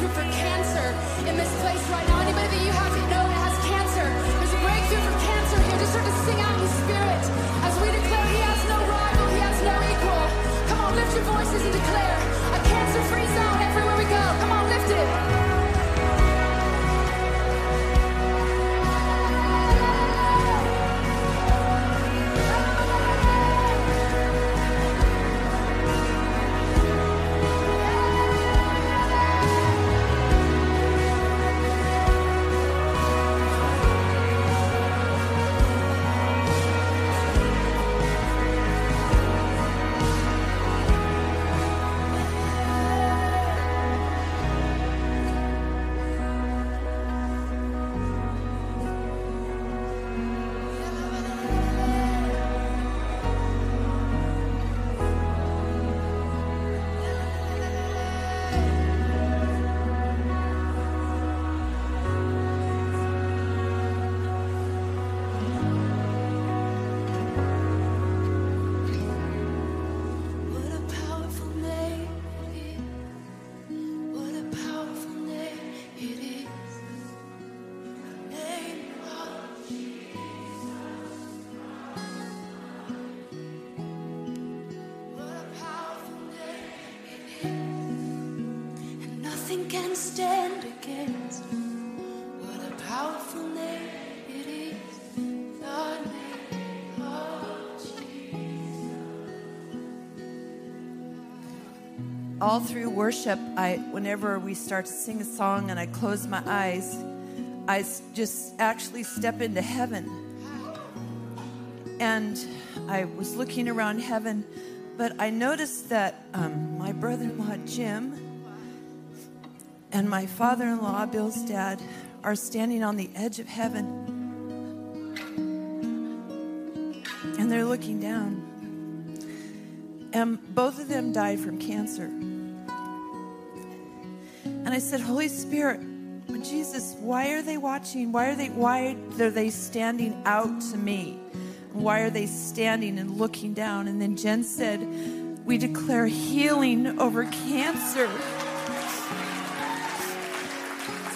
breakthrough for cancer in this place right now. Anybody that you have know that has cancer, there's a breakthrough for cancer here. Just start to sing out in spirit as we declare He has no rival, He has no equal. Come on, lift your voices and declare All through worship, I whenever we start to sing a song and I close my eyes, I just actually step into heaven. And I was looking around heaven, but I noticed that um, my brother-in-law Jim and my father-in-law Bill's dad are standing on the edge of heaven, and they're looking down. And both of them died from cancer. And I said, Holy Spirit, Jesus, why are they watching? Why are they why are they standing out to me? Why are they standing and looking down? And then Jenn said, We declare healing over cancer.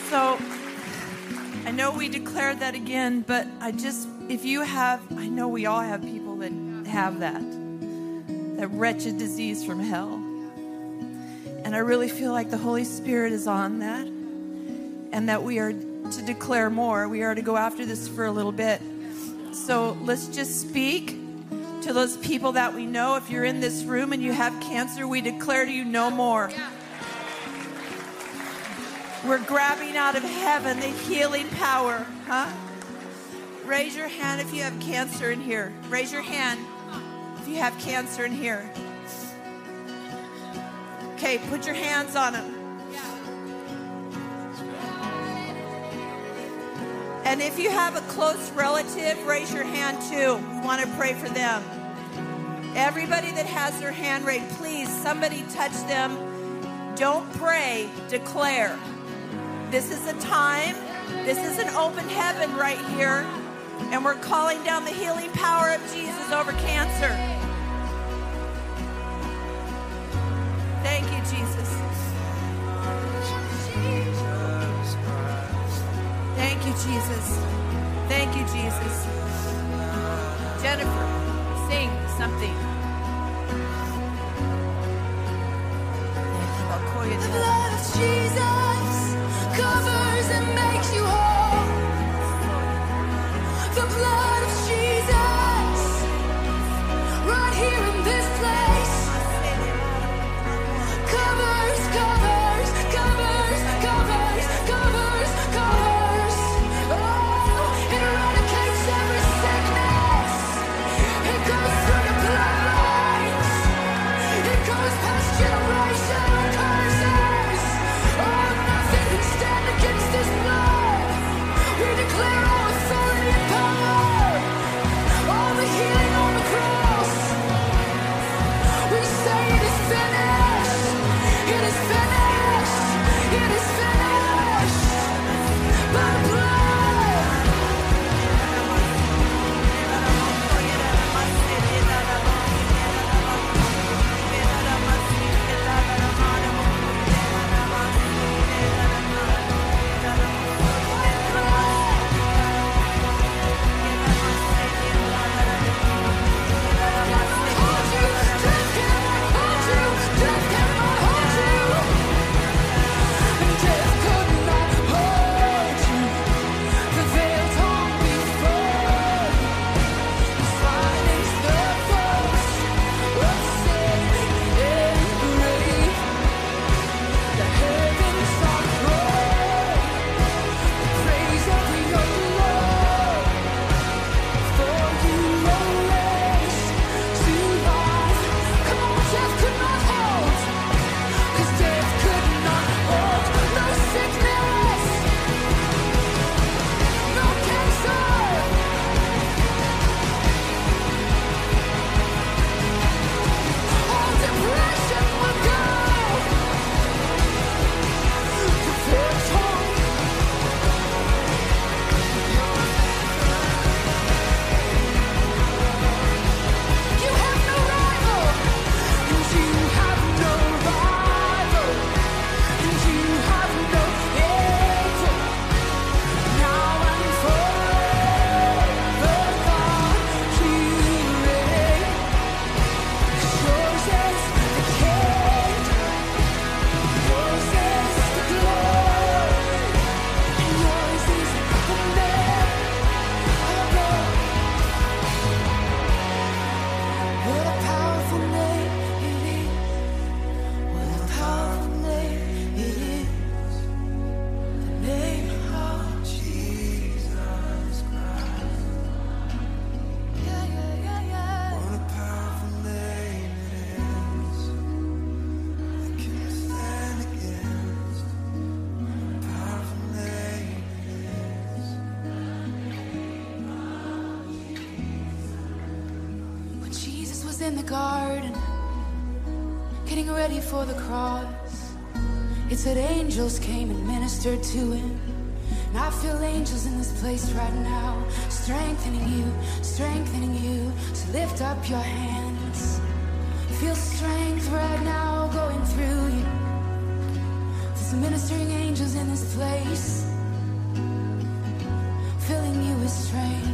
So I know we declared that again, but I just if you have I know we all have people that have that that wretched disease from hell. And I really feel like the Holy Spirit is on that and that we are to declare more. We are to go after this for a little bit. So let's just speak to those people that we know. If you're in this room and you have cancer, we declare to you no more. We're grabbing out of heaven the healing power, huh? Raise your hand if you have cancer in here. Raise your hand if you have cancer in here. Okay, put your hands on them. And if you have a close relative, raise your hand too. We want to pray for them. Everybody that has their hand raised, please, somebody touch them. Don't pray, declare. This is a time, this is an open heaven right here, and we're calling down the healing power of Jesus over cancer. Thank you, Jesus. Jesus. Thank you, Jesus. Jennifer, sing something. In the garden, getting ready for the cross. It said angels came and ministered to him. And I feel angels in this place right now, strengthening you, strengthening you. So lift up your hands. Feel strength right now going through you. There's ministering angels in this place, filling you with strength,